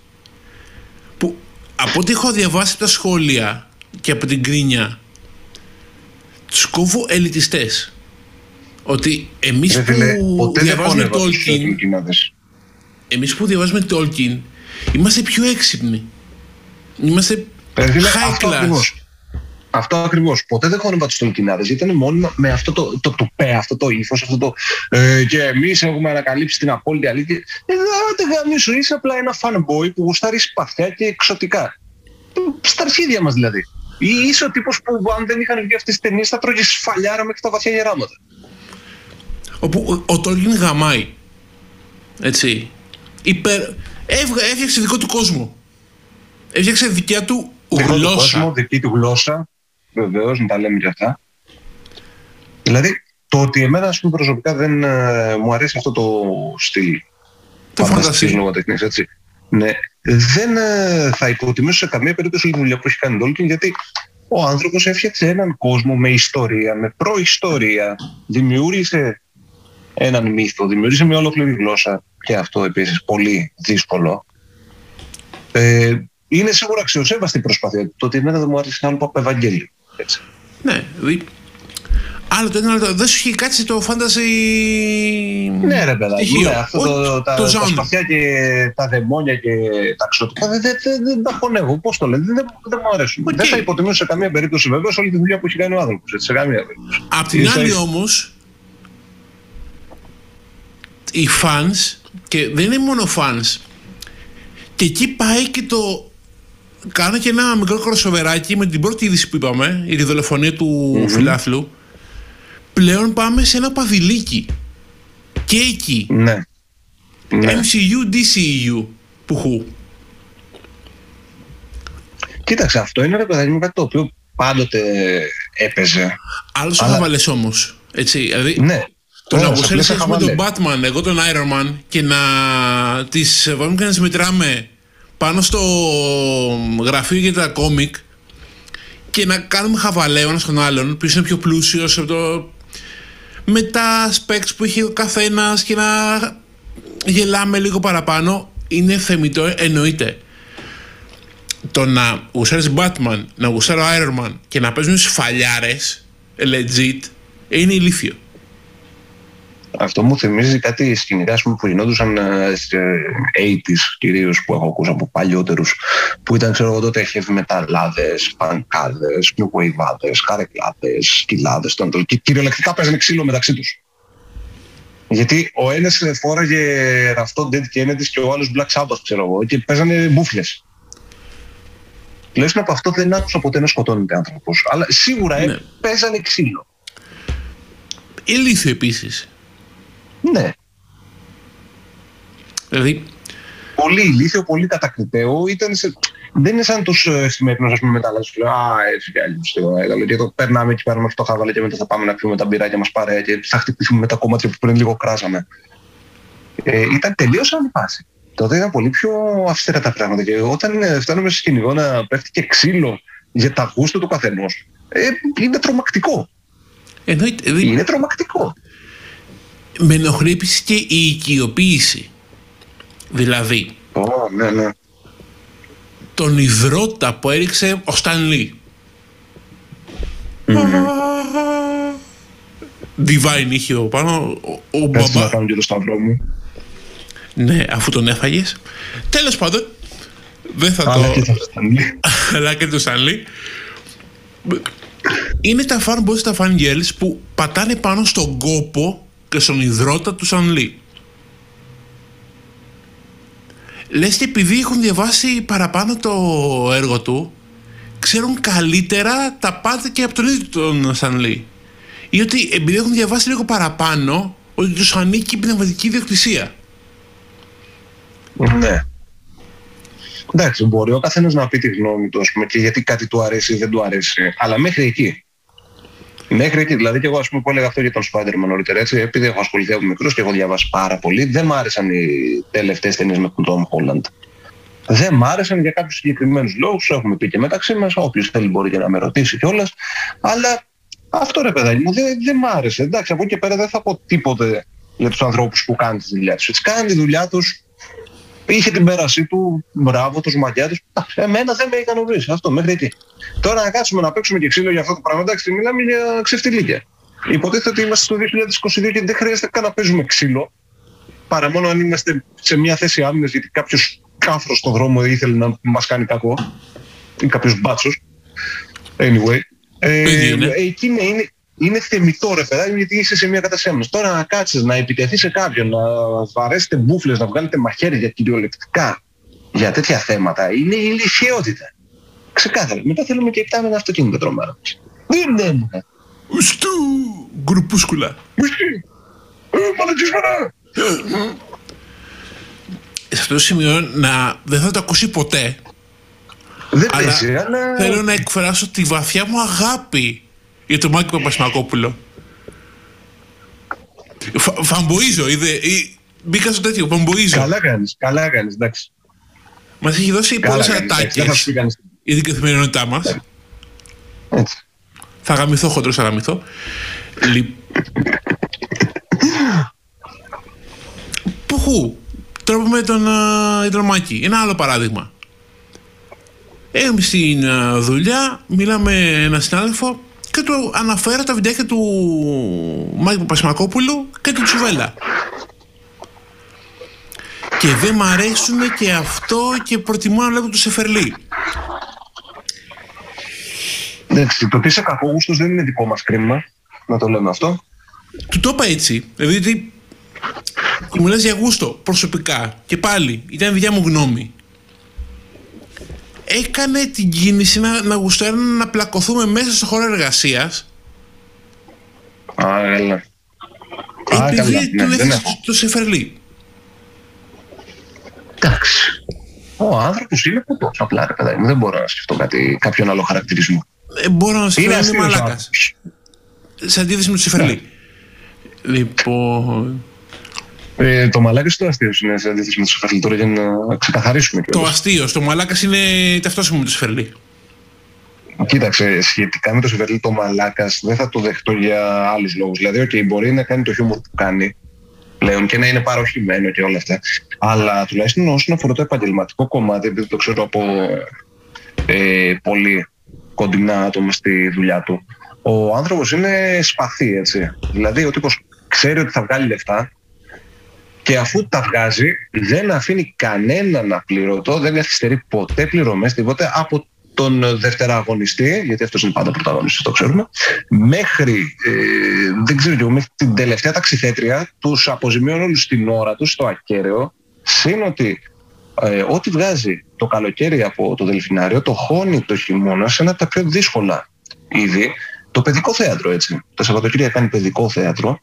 Που από ό,τι έχω διαβάσει τα σχόλια και από την κρίνια, τους κόβω ελιτιστές. Ότι εμείς που διαβάζουμε Tolkien. Εμείς που διαβάζουμε Tolkien, είμαστε πιο έξυπνοι. Είμαστε high class. Αυτό ακριβώς. Ποτέ δεν χώνευα τους Τολκινάδε γιατί ήταν μόνιμα με αυτό το, το τουπέ, αυτό το ύφος, αυτό το. Ε, και εμείς έχουμε ανακαλύψει την απόλυτη αλήθεια. Ε, δεν σου είσαι απλά ένα fanboy που γουστάρεις σπαθιά και εξωτικά. Στα αρχίδια μας δηλαδή. Ή είσαι ο τύπος που αν δεν είχαν βγει αυτές τις ταινίες θα τρώγες σφαλιάρα μέχρι τα βαθιά γεράματα. Όπου ο, ο Τόλκιν γαμάει. Έτσι. Υπερ... Έφτιαξε δικό του κόσμο. Έφτιαξε δικιά του γλώσσα. Δικό του κόσμο, δική του γλώσσα. Βεβαίως, να τα λέμε και αυτά. Δηλαδή, το ότι εμένα ας πούμε, προσωπικά δεν ε, μου αρέσει αυτό το στυλ. Το φανταστή λογοτεχνία, έτσι. Ναι, δεν ε, θα υποτιμήσω σε καμία περίπτωση τη δουλειά που έχει κάνει Τόλκιν, γιατί ο άνθρωπος έφτιαξε έναν κόσμο με ιστορία, με προϊστορία. Δημιούργησε έναν μύθο, δημιούργησε μια ολόκληρη γλώσσα και αυτό επίσης πολύ δύσκολο. Ε, είναι σίγουρα αξιοσέβαστη η προσπάθεια. Το ότι εμένα δεν μου άρεσε άλλο από Ευαγγέλιο. Έτσι. Ναι, δι... Άλλο το ένα, άλλο Δεν σου έχει κάτσει το φάνταση. Ναι, ρε παιδάκι. Ναι, αυτό το, τα, το τα σπαθιά και τα δαιμόνια και τα ξωτικά δεν, δεν, δεν, δεν τα χωνεύω. Πώς το λένε, δεν, δεν μου αρέσουν. Okay. Δεν θα υποτιμήσω σε καμία περίπτωση βεβαίως όλη τη δουλειά που έχει κάνει ο άνθρωπος. Σε καμία περίπτωση. Απ' την άλλη όμως, οι fans και δεν είναι μόνο fans και εκεί πάει και το κάνω και ένα μικρό κροσοβεράκι με την πρώτη είδηση που είπαμε η δολοφονία του mm φιλάθλου πλέον πάμε σε ένα παδιλίκι και εκεί ναι. ναι. MCU, DCU πουχού Κοίταξε αυτό είναι ένα παιδάκι κάτι το οποίο πάντοτε έπαιζε Άλλος Αλλά... ο Χαβαλές όμως έτσι, δηλαδή ναι. Το να αποσέλεις με τον Batman, εγώ τον Iron Man και να τις βάλουμε και να τις μετράμε πάνω στο γραφείο για τα κόμικ και να κάνουμε χαβαλέο ένας τον άλλον, ποιος είναι πιο πλούσιος από το... με τα specs που έχει ο καθένας και να γελάμε λίγο παραπάνω είναι θεμητό, εννοείται. Το να γουσάρεις Batman, να γουσάρει Iron Man και να παίζουν σφαλιάρες legit είναι ηλίθιο. Αυτό μου θυμίζει κάτι σκηνικά που γινόντουσαν ε, σε 80s κυρίως που έχω ακούσει από παλιότερους. Που ήταν, ξέρω εγώ, τότε heavy μεταλλάδε, πανκάδες, new wave καρεκλάδες, σκυλάδες. Και κυριολεκτικά παίζανε ξύλο μεταξύ τους. Γιατί ο ένας φόραγε αυτό Dead Kennedy και ο άλλος Black Sabbath, ξέρω εγώ, και παίζανε μπουφλε. Τουλάχιστον από αυτό δεν άκουσα ποτέ να σκοτώνεται άνθρωπος. Αλλά σίγουρα ε, ναι. παίζανε ξύλο. Ηλίθιο επίσης. Ναι. Δηλαδή. Πολύ ηλίθιο, πολύ κατακριτέο. Ήταν σε... Δεν είναι σαν τους ε, σημερινούς, ας πούμε, μετάλλα. Σου λέω Α, έτσι κι αλλιώς. Και το περνάμε εκεί πέρα μέχρι το χαβαλέ και μετά θα πάμε να πιούμε τα μπυράκια μας παρέα και θα χτυπήσουμε με τα κομμάτια που πριν λίγο κράζαμε. Ε, ήταν τελείως άλλη φάση. Τότε ήταν πολύ πιο αυστηρά τα πράγματα. Και όταν ε, φτάνουμε σε σκηνικό να πέφτει και ξύλο για τα γούστα του καθενός, ε, είναι τρομακτικό. Εννοείται. Είναι τρομακτικό με ενοχλεί επίση και η οικειοποίηση. Δηλαδή, oh, ναι, ναι. τον υδρότα που έριξε ο Στανλή. Divine είχε ο πάνω, ο, ο μπαμπά. να κάνω και το σταυρό μου. Ναι, αφού τον έφαγες. Τέλος πάντων, δεν θα Αλλά το... Αλλά και το Στανλή. Είναι τα fanboys, τα fangirls που πατάνε πάνω στον κόπο και στον υδρότα του Σαν Λί. Λες και επειδή έχουν διαβάσει παραπάνω το έργο του, ξέρουν καλύτερα τα πάντα και από τον ίδιο τον Σαν Λί. Ή ότι επειδή έχουν διαβάσει λίγο παραπάνω, ότι τους ανήκει η πνευματική ιδιοκτησία. Ναι. Εντάξει, μπορεί ο καθένας να πει τη γνώμη του, πούμε, και γιατί κάτι του αρέσει ή δεν του αρέσει. Αλλά μέχρι εκεί. Μέχρι εκεί. Δηλαδή, και εγώ, ας πούμε, που έλεγα αυτό για τον Spider-Man νωρίτερα, έτσι, επειδή έχω ασχοληθεί από μικρός και έχω διαβάσει πάρα πολύ, δεν μ' άρεσαν οι τελευταίες ταινίες με τον Tom Holland. Δεν μ' άρεσαν για κάποιους συγκεκριμένους λόγους, έχουμε πει και μεταξύ μας. Όποιος θέλει μπορεί και να με ρωτήσει κιόλας. Αλλά αυτό ρε παιδάκι μου δεν, δεν μ' άρεσε. Εντάξει, από εκεί και πέρα δεν θα πω τίποτε για τους ανθρώπους που κάνουν τη δουλειά τους. Έτσι, κάνουν τη δουλειά τους, είχε την πέρασή του, μπράβο, το μαγιά του. Εμένα δεν με ικανοποιήσει αυτό μέχρι εκεί. Τώρα να κάτσουμε να παίξουμε και ξύλο για αυτό το πράγμα, εντάξει, μιλάμε για ξεφτιλίκια. Υποτίθεται ότι είμαστε στο 2022 και δεν χρειάζεται καν να παίζουμε ξύλο. Παρά μόνο αν είμαστε σε μια θέση άμυνας γιατί κάποιος κάφρος στον δρόμο ήθελε να μας κάνει κακό. Ή κάποιος μπάτσος. Anyway. Ε, εκεί είναι, είναι, είναι θεμητό ρε παιδάκι γιατί είσαι σε μια κατάσταση Τώρα να κάτσεις, να επιτεθεί σε κάποιον, να βαρέσετε μπουφλες, να βγάλετε μαχαίρια κυριολεκτικά για τέτοια θέματα είναι η λυσιότητα. Ξεκάθαρα. Μετά θέλουμε και κοιτάμε ένα αυτοκίνητο τρομάρα. Δεν είναι. Ουστού, γκρουπούσκουλα. Σε αυτό το σημείο να, δεν θα το ακούσει ποτέ. Δεν αλλά, αλλά θέλω να εκφράσω τη βαθιά μου αγάπη για τον Μάκη Παπασμακόπουλο. Φα, φαμποίζω, είδε. Ή, μπήκα στο τέτοιο, φαμποίζω. Καλά κάνεις, καλά κάνεις, εντάξει. Μας έχει δώσει πολλές ατάκες για την καθημερινότητά μας. Θα γαμηθώ, χοντρός θα γαμηθώ. Πουχού. Τρόπο με τον Ιδρομάκη. Ένα άλλο παράδειγμα. Έχουμε στην δουλειά, μιλάμε ένα συνάδελφο και του αναφέρω τα βιντεάκια του Μάκη Πασμακόπουλου και του Τσουβέλα. Και δεν μ' αρέσουν και αυτό και προτιμώ να βλέπω του Σεφερλί. Εντάξει, το ότι είσαι κακόγουστος δεν είναι δικό μας κρίμα, να το λέμε αυτό. Του το είπα έτσι, δηλαδή μου λες για γούστο προσωπικά και πάλι ήταν δικιά μου γνώμη έκανε την κίνηση να, να γουστάρει να πλακωθούμε μέσα στο χώρο εργασίας. Α, έλα. Επειδή του ναι, το Σεφερλί. Εντάξει. Ο άνθρωπος είναι ποτό. Απλά ρε παιδάκι μου. Δεν μπορώ να σκεφτώ κάτι, κάποιον άλλο χαρακτηρισμό. Ε, μπορώ να σκεφτώ ένα μαλάκας. Σε αντίθεση με το Σεφερλί. Λοιπόν. Ε, το μαλάκα ή το αστείο είναι σε αντίθεση με το Σεφερλί, τώρα για να ξεκαθαρίσουμε. Το αστείο. Το μαλάκας είναι ταυτόσιμο με το Σεφερλί. Κοίταξε, σχετικά με το Σεφερλί, το μαλάκας δεν θα το δεχτώ για άλλους λόγους. Δηλαδή, okay, μπορεί να κάνει το χιούμορ που κάνει πλέον και να είναι παροχημένο και όλα αυτά. Αλλά τουλάχιστον όσον αφορά το επαγγελματικό κομμάτι, επειδή το ξέρω από ε, πολύ κοντινά άτομα στη δουλειά του, ο άνθρωπος είναι σπαθί, έτσι. Δηλαδή, ο τύπος ξέρει ότι θα βγάλει λεφτά, και αφού τα βγάζει, δεν αφήνει κανέναν να πληρωτώ, δεν καθυστερεί ποτέ πληρωμές, τίποτε από τον δευτεραγωνιστή, γιατί αυτός είναι πάντα πρωταγωνιστής, το ξέρουμε, μέχρι, ε, δεν ξέρω και μέχρι την τελευταία ταξιθέτρια, τους αποζημιώνουν όλους στην ώρα τους, στο ακέραιο, σύν ότι ε, ό,τι βγάζει το καλοκαίρι από το Δελφινάριο, το χώνει το χειμώνα σε ένα από τα πιο δύσκολα είδη, το παιδικό θέατρο έτσι. Το Σαββατοκύριακο κάνει παιδικό θέατρο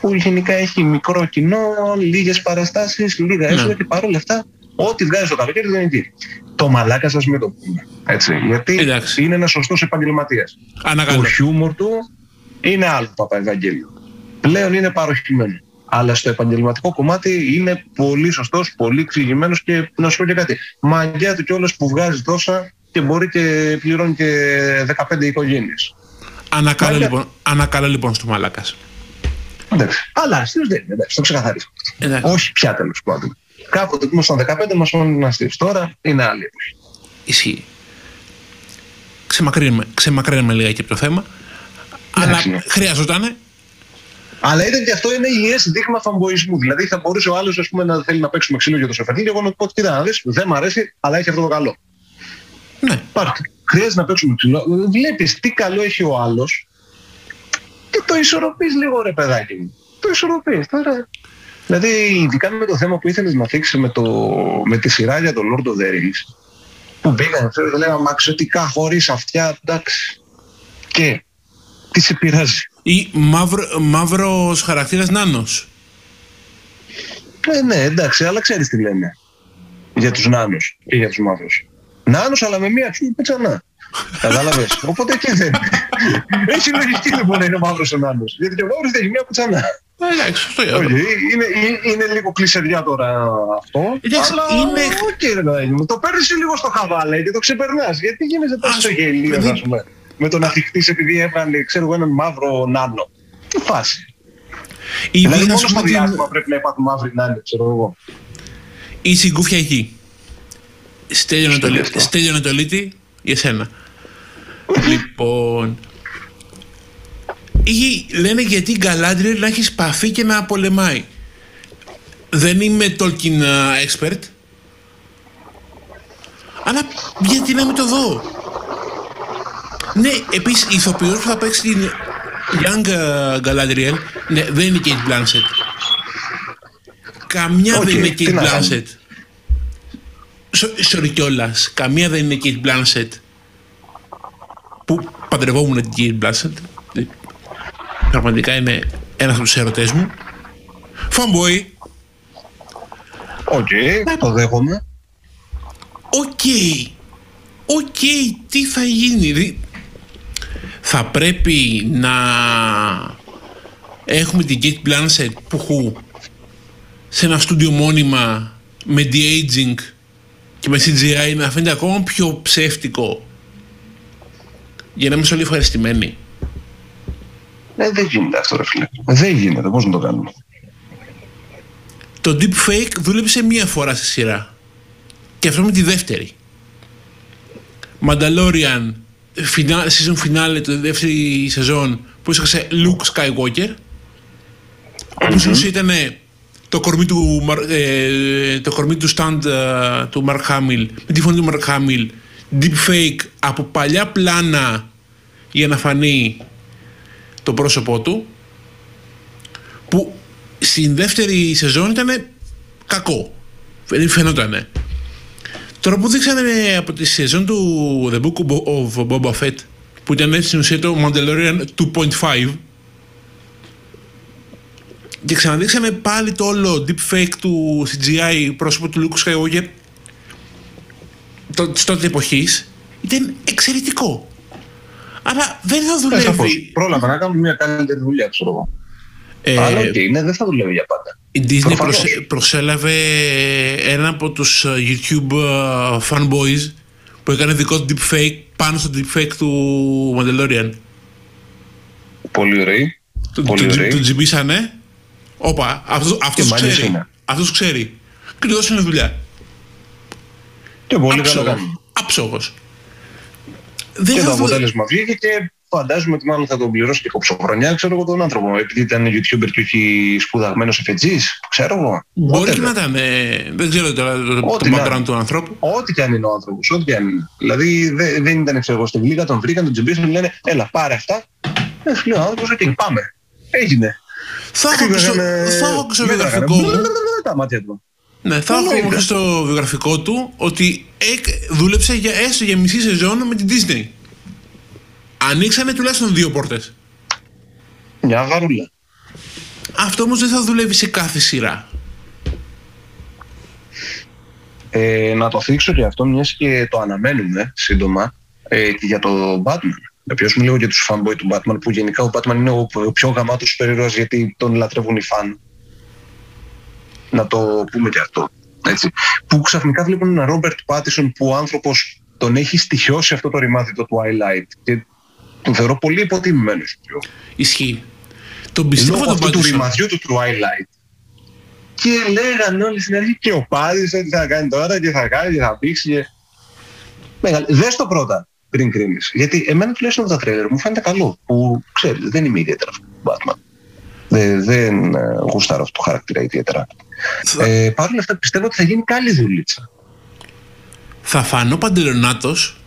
που γενικά έχει μικρό κοινό, λίγες παραστάσεις, λίγα ναι. έσοδα και παρόλα αυτά, ό,τι βγάζει το καλοκαίρι δεν είναι εκεί. Το μαλάκα σας με το πούμε. Έτσι, γιατί Εντάξει. είναι ένας σωστός επαγγελματίας. Το χιούμορ του είναι άλλο Παπαευαγγέλιο. Πλέον είναι παροχημένο. Αλλά στο επαγγελματικό κομμάτι είναι πολύ σωστός, πολύ εξηγημένος και να σου πω και κάτι. Μαγκιά του κιόλας που βγάζει τόσα και μπορεί και πληρώνει και 15 οικογένειες. Ανακάλα λοιπόν, ανακάλα λοιπόν στο μαλάκας. Εντάξει. Αλλά αστείος δεν είναι. Εντάξει, το ξεκαθαρίσω. Όχι πια τέλος πάντων. Κάποτε που ήμασταν 15 μα φώνει να αστείος. Τώρα είναι άλλη εποχή. Ισχύει. Ξεμακρύνουμε, ξεμακρύνουμε λίγα από το θέμα. αλλά ναι. χρειαζόταν. Αλλά ήταν και αυτό είναι υγιές δείγμα φαμποϊσμού. Δηλαδή θα μπορούσε ο άλλος να θέλει να παίξουμε ξύλο για το σεφερλί και εγώ να του πω: Κοίτα να δεις, δεν μου αρέσει, αλλά έχει αυτό το καλό. Ναι. Πάρτε. Χρειάζεται να παίξουμε ξύλο. Βλέπεις τι καλό έχει ο άλλος και το ισορροπείς λίγο ρε παιδάκι μου. Το ισορροπείς τώρα. Δηλαδή, ειδικά με το θέμα που ήθελες να θίξεις με, το, με τη σειρά για τον Lord of the Rings, που πήγαν, ξέρω, λέγαμε μαξωτικά χωρίς αυτιά, εντάξει. Και τι σε πειράζει. Ή μαύρο, μαύρος χαρακτήρας νάνος. Ε, ναι, εντάξει, αλλά ξέρεις τι λένε. για τους νάνους και για τους μαύρους. Νάνους αλλά με μία τσούπη ξανά. Κατάλαβες. Οπότε και δεν. Έχει λογική λοιπόν να είναι μαύρο ο νάνο. Γιατί και ο μαύρος έχει μια κουτσανά. Εντάξει, αυτό είναι. Είναι, είναι λίγο κλεισεριά τώρα αυτό. Εντάξει, αλλά είναι... okay, το παίρνεις λίγο στο χαβάλε και το ξεπερνάς. Γιατί γίνεσαι τόσο γελίο, ας πούμε. Με το να θυχτεί επειδή έβγαλε, ξέρω εγώ, έναν μαύρο νάνο. Τι φάση. Η δηλαδή μόνο στο διάστημα πρέπει να υπάρχουν μαύροι νάνοι, ξέρω εγώ. Η συγκούφια εκεί. Στέλιο Ανατολίτη, για σένα. λοιπόν, ή λένε γιατί η Galadriel να έχει σπαθεί και να πολεμάει. Δεν είμαι Tolkien expert. Αλλά γιατί να μην το δω; Ναι, επίσης η ηθοποιός που θα παίξει την Young Galadriel ναι, δεν είναι Kate Blanchett. Καμιά δεν είναι Kate Blanchett. Sorry κιόλας. Καμία δεν είναι Kate Blanchett. Που παντρευόμουν την Kate Blanchett. Πραγματικά είναι ένας από τους ερωτές μου. Fanboy. OK, okay, το δέχομαι. OK. OK, τι θα γίνει. Θα πρέπει να έχουμε την Cate Blanchett που χου σε ένα στούντιο μόνιμα με de-aging και με CGI να φαίνεται ακόμα πιο ψεύτικο για να είμαστε όλοι ευχαριστημένοι. Ναι, δεν γίνεται αυτό, ρε φίλε. Δεν γίνεται. Πώς να το κάνουμε. Το deepfake δούλεψε μία φορά στη σειρά. Και αυτό με τη δεύτερη. Mandalorian, season finale, το δεύτερη σεζόν, που σε Luke Skywalker. Όπως mm-hmm. ήταν το κορμί του, ε, το κορμί του stand ε, του Mark Hamill, με τη φωνή του Mark Hamill, deepfake από παλιά πλάνα για να φανεί το πρόσωπό του που στην δεύτερη σεζόν ήταν κακό. Φαινότανε. Τώρα που δείξανε από τη σεζόν του The Book of Boba Fett που ήταν στην ουσία το Mandalorian 2.5 και ξαναδείξαμε πάλι το όλο deepfake του CGI πρόσωπο του Luke Skywalker της τότε εποχής ήταν εξαιρετικό. Αλλά δεν θα δουλεύει. Πρόλαβα να κάνουμε μια καλύτερη δουλειά, ξέρω εγώ. Ε, Αλλά okay, ναι, δεν θα δουλεύει για πάντα. Η Disney προσέλαβε ένα από τους ε, YouTube ε, fanboys που έκανε δικό του deepfake πάνω στο deepfake του Mandalorian. Πολύ ωραίο. Του, του, τζιμπήσανε. Όπα, αυτός, αυτός ξέρει. Αυτός ξέρει. Και του δώσανε δουλειά. Και πολύ καλό. Άψογος δεν και το αποτέλεσμα βγήκε και φαντάζομαι ότι μάλλον θα τον πληρώσει και κοψοχρονιά, ξέρω εγώ τον άνθρωπο. Επειδή ήταν YouTuber και όχι σπουδαγμένος εφετζής, ξέρω εγώ. Μπορεί και να ήταν. δεν ξέρω τώρα το, το background του ανθρώπου. Ό,τι και αν είναι ο άνθρωπος. Ό,τι και αν είναι. Δηλαδή δεν, δεν ήταν ξέρω στην λίγα, τον βρήκαν, τον τζιμπήσαν, λένε Έλα, πάρε αυτά. Ε, σου λέει ο άνθρωπος, και πάμε. Έγινε. Θα έχω και στο βιογραφικό μου. Τα μάτια του. Ναι, θα έχω στο βιογραφικό του ότι δούλεψε για, έστω για μισή σεζόν με την Disney. Ανοίξανε τουλάχιστον δύο πόρτες. Μια γαρούλα. Αυτό όμως δεν θα δουλεύει σε κάθε σειρά. Ε, να το θίξω και αυτό, μιας και το αναμένουμε σύντομα, ε, και για το Batman. Να πιώσουμε λίγο για τους fanboy του Batman, που γενικά ο Batman είναι ο πιο γαμάτος περίεργος γιατί τον λατρεύουν οι φαν να το πούμε και αυτό. Έτσι. Που ξαφνικά βλέπουν έναν Ρόμπερτ Πάτισον που ο άνθρωπος τον έχει στοιχειώσει αυτό το ρημάδι το Twilight και τον θεωρώ πολύ υποτιμημένος. Ισχύει. Τον πιστεύω τον αυτού του ρημαδιού του Twilight. Και λέγανε όλοι στην αρχή και ο Πάτισον τι θα κάνει τώρα και θα κάνει και θα πήξει. Και... Μεγάλη. Δες το πρώτα πριν κρίνεις. Γιατί εμένα τουλάχιστον από τα τρέλερ μου φαίνεται καλό. Που ξέρεις, δεν είμαι ιδιαίτερα Batman. Δεν, δεν ε, γουστάρω αυτό το χαρακτήρα ιδιαίτερα. Ε, Παρ' όλα αυτά πιστεύω ότι θα γίνει καλή δουλίτσα. Θα φανώ παντελονάτος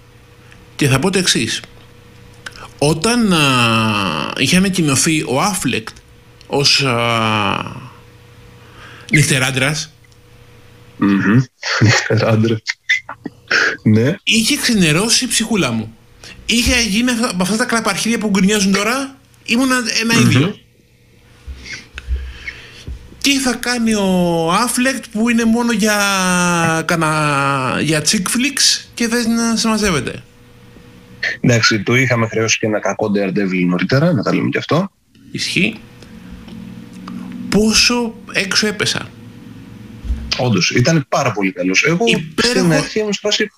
και θα πω το εξής. Όταν α, είχε ανακοινωθεί ο Άφλεκτ ως α, νυχτεράντρας Νυχτεράντρας. Ναι. Είχε ξενερώσει η ψυχούλα μου. Είχε γίνει από αυτά τα κλαπαρχίδια που γκρινιάζουν τώρα, ήμουν ένα ίδιο. τι θα κάνει ο Affleck που είναι μόνο για, κανα, για chick flicks και δεν σε μαζεύεται. Εντάξει, το είχαμε χρεώσει και ένα κακό Daredevil νωρίτερα, να τα λέμε και αυτό. Ισχύει. Πόσο έξω έπεσα; Όντως, ήταν πάρα πολύ καλός. Εγώ Υπέροχο... στην αρχή ήμουν σπάσει.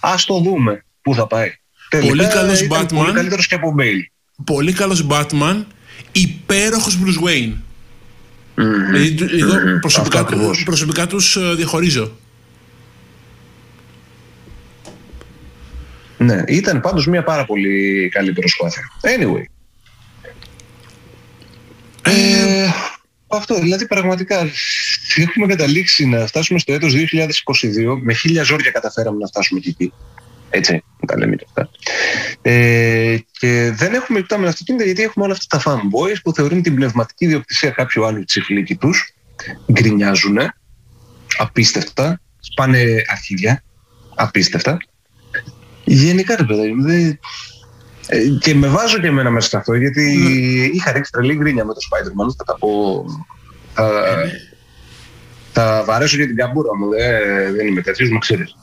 Α το δούμε πού θα πάει. Πολύ καλός Batman. Πολύ καλύτερος και από Bale. Πολύ καλός Batman. Υπέροχος Bruce Wayne. Mm-hmm. Δηλαδή, εγώ mm-hmm. προσωπικά, προσωπικά τους ε, διαχωρίζω. Ναι, ήταν πάντως μια πάρα πολύ καλή προσπάθεια. Anyway. Ε, αυτό, δηλαδή πραγματικά έχουμε καταλήξει να φτάσουμε στο έτος 2022 με χίλια ζόρια καταφέραμε να φτάσουμε εκεί. Έτσι, τα λέμε και αυτά. Ε, και δεν έχουμε λεπτά με αυτοκίνητα γιατί έχουμε όλα αυτά τα fanboys που θεωρούν την πνευματική διοκτησία κάποιου άλλου τσιφλίκι τους, γκρινιάζουν, απίστευτα, σπάνε αρχίδια, απίστευτα. Γενικά ρε παιδί δεν... Ε, και με βάζω και εμένα μέσα σε αυτό γιατί mm. είχα ρίξει τρελή γκρίνια με το Spider-Man. Θα τα πω. Θα, θα βαρέσω για την καμπούρα μου. Δεν, δεν είμαι τέτοιος, μου ξέρεις.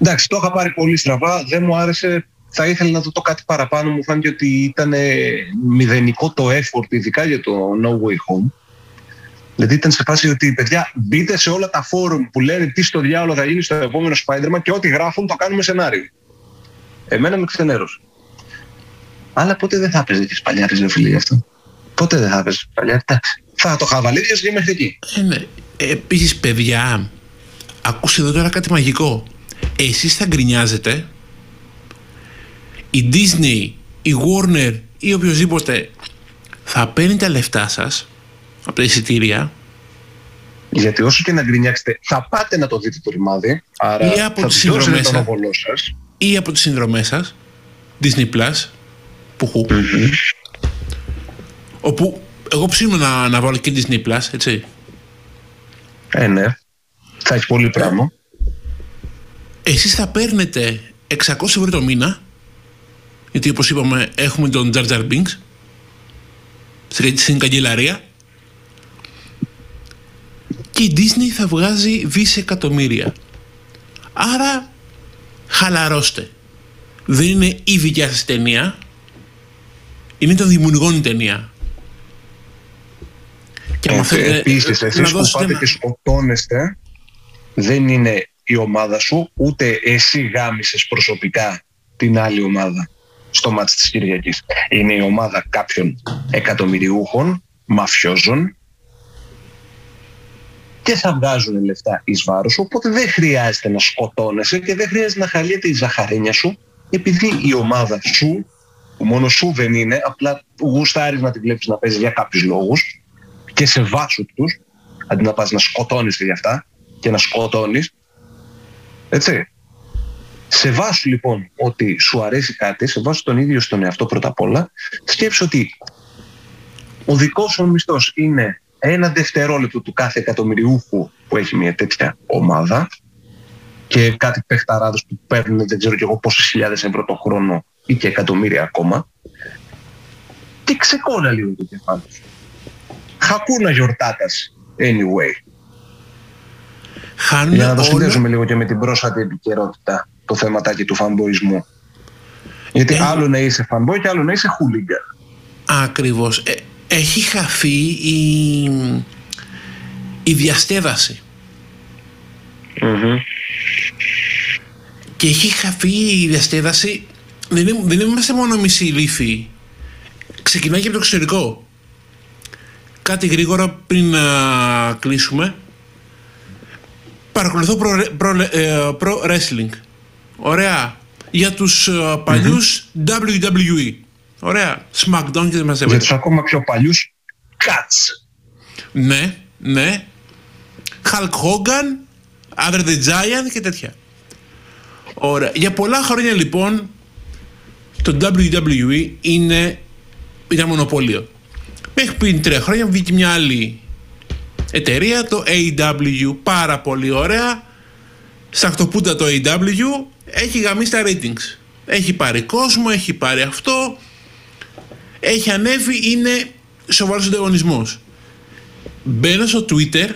Εντάξει, το είχα πάρει πολύ στραβά, δεν μου άρεσε. Θα ήθελα να δω το κάτι παραπάνω. Μου φάνηκε ότι ήταν μηδενικό το effort, ειδικά για το No Way Home. Δηλαδή ήταν σε φάση ότι παιδιά μπείτε σε όλα τα φόρουμ που λένε τι στο διάλογο θα γίνει στο επόμενο Spider-Man και ό,τι γράφουν το κάνουμε σενάριο. Εμένα με ξενέρωσε. Αλλά πότε δεν θα έπαιζε και σπαλιάρι, ρε φίλε, αυτό. Πότε δεν θα έπαιζε σπαλιάρι, εντάξει. Θα το χαβαλίδια και μέχρι εκεί. Ε, ναι. Επίσης, παιδιά, ακούστε εδώ τώρα κάτι μαγικό εσείς θα γκρινιάζετε η Disney, η Warner ή οποιοδήποτε θα παίρνει τα λεφτά σας από τα εισιτήρια γιατί όσο και να γκρινιάξετε θα πάτε να το δείτε το ρημάδι άρα ή από θα τις συνδρομές σας ή από τις συνδρομές σας Disney Plus που όπου εγώ ψήνω να, να βάλω και Disney Plus έτσι. Ε ναι. Θα έχει πολύ πράγμα. Εσείς θα παίρνετε 600 ευρώ το μήνα γιατί όπως είπαμε έχουμε τον Jar Jar Binks στην καγκελαρία. Και η Disney θα βγάζει δισεκατομμύρια. Άρα χαλαρώστε. Δεν είναι η δικιά σας ταινία, είναι των δημιουργών η ταινία. Και ε, επίσης, εσείς που πάτε και σκοτώνεστε, δεν είναι η ομάδα σου, ούτε εσύ γάμισες προσωπικά την άλλη ομάδα στο μάτς της Κυριακής. Είναι η ομάδα κάποιων εκατομμυριούχων, μαφιόζων και θα βγάζουν λεφτά εις βάρος σου, οπότε δεν χρειάζεται να σκοτώνεσαι και δεν χρειάζεται να χαλιέται η ζαχαρένια σου, επειδή η ομάδα σου, που μόνος σου δεν είναι, απλά γουστάρεις να τη βλέπεις να παίζει για κάποιους λόγους και σε βάσους τους, αντί να πας να σκοτώνεις για αυτά και να σκοτώνεις, έτσι. Σε βάσου λοιπόν ότι σου αρέσει κάτι, σε βάσου τον ίδιο στον εαυτό πρώτα απ' όλα, σκέψου ότι ο δικός σου μισθός είναι ένα δευτερόλεπτο του κάθε εκατομμυριούχου που έχει μια τέτοια ομάδα και κάτι παιχταράδες που παίρνουν δεν ξέρω και εγώ πόσες χιλιάδες ευρώ το χρόνο ή και εκατομμύρια ακόμα και ξεκόνα λίγο το κεφάλι σου. Χακούνα γιορτάτας anyway. Χάνουν Για να το συνδέσουμε λίγο και με την πρόσφατη επικαιρότητα το θεματάκι του φανμποϊσμού. Γιατί ε, άλλο να είσαι φανμποϊ και άλλο να είσαι χούλιγκαν. Ακριβώς. Ε, έχει χαθεί η, η διαστέδαση. Και έχει χαθεί η διαστέδαση. Δεν, δεν είμαστε μόνο μισή λύθη. Ξεκινάει και από το εξωτερικό. Κάτι γρήγορα πριν να κλείσουμε παρακολουθώ προ, ε, wrestling. Ωραία. Για τους uh, παλιους WWE. Ωραία. SmackDown και δεν μας Για τους ακόμα πιο παλιούς Cuts. Ναι, ναι. Hulk Hogan, Other the Giant και τέτοια. Ωραία. Για πολλά χρόνια λοιπόν το WWE είναι ήταν μονοπόλιο. Μέχρι πριν τρία χρόνια βγήκε μια άλλη εταιρεία, το AW, πάρα πολύ ωραία. Σακτοπούτα το AW, έχει γαμίσει τα ratings. Έχει πάρει κόσμο, έχει πάρει αυτό, έχει ανέβει, είναι σοβαρός ανταγωνισμός. μπαίνω στο Twitter,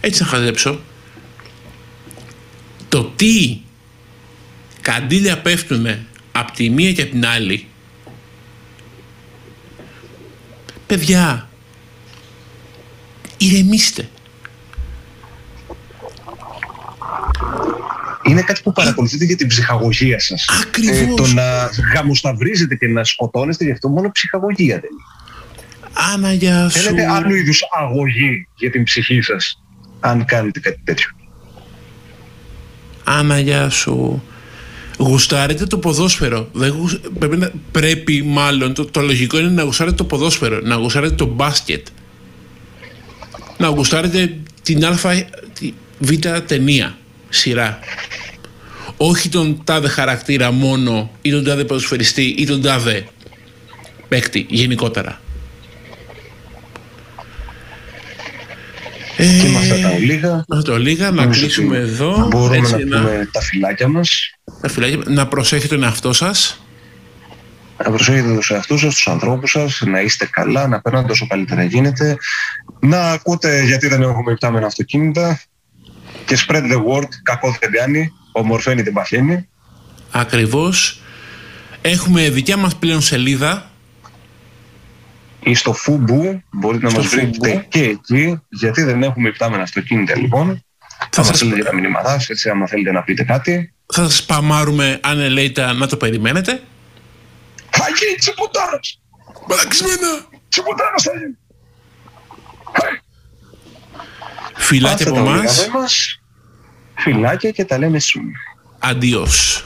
έτσι να χαζέψω, το τι καντήλια πέφτουν από τη μία και από την άλλη, παιδιά, ηρεμήστε. Είναι κάτι που παρακολουθείτε για την ψυχαγωγία σας. Ακριβώς. Ε, το να γαμοσταυρίζετε και να σκοτώνεστε γι' αυτό μόνο ψυχαγωγία δεν είναι. Άνα για σου. Θέλετε άλλου είδους αγωγή για την ψυχή σας αν κάνετε κάτι τέτοιο. Άνα για σου. Γουστάρετε το ποδόσφαιρο. Δεν πρέπει, να... πρέπει μάλλον, το, το λογικό είναι να γουστάρετε το ποδόσφαιρο, να γουστάρετε το μπάσκετ. Να γουστάρετε την α, τη β ταινία, σειρά. Όχι τον τάδε χαρακτήρα μόνο ή τον τάδε ποδοσφαιριστή ή τον τάδε παίκτη γενικότερα. Ε, και με αυτά τα ολίγα. Με τα ολίγα, να κλείσουμε εδώ. Μπορούμε έτσι, να πούμε τα φυλάκια μας. Τα φυλάκια, να προσέχετε τον εαυτό σας. Να προσέχετε τους εαυτούς σας, τους ανθρώπους σας, να είστε καλά, να περνάτε όσο καλύτερα γίνεται. Να ακούτε γιατί δεν έχουμε υπτάμενα αυτοκίνητα. Και spread the word, κακό δεν κάνει, ομορφαίνει την παχαίνει. Ακριβώς. Έχουμε δικιά μας πλέον σελίδα ή στο Φούμπου, μπορείτε να μας βρείτε και εκεί, γιατί δεν έχουμε υπτάμενα αυτοκίνητα λοιπόν. Θα, θα μας στείλετε τα μηνύματάς σας, έτσι άμα θέλετε να πείτε κάτι. Θα σας παμάρουμε αν ελέητα να το περιμένετε. Θα γίνει τσιπουτάρας! Μπαλαξιμένα! Τσιπουτάρας θα γίνει! Φιλάκια από εμάς. Φιλάκια και τα λέμε σου. Αντιός.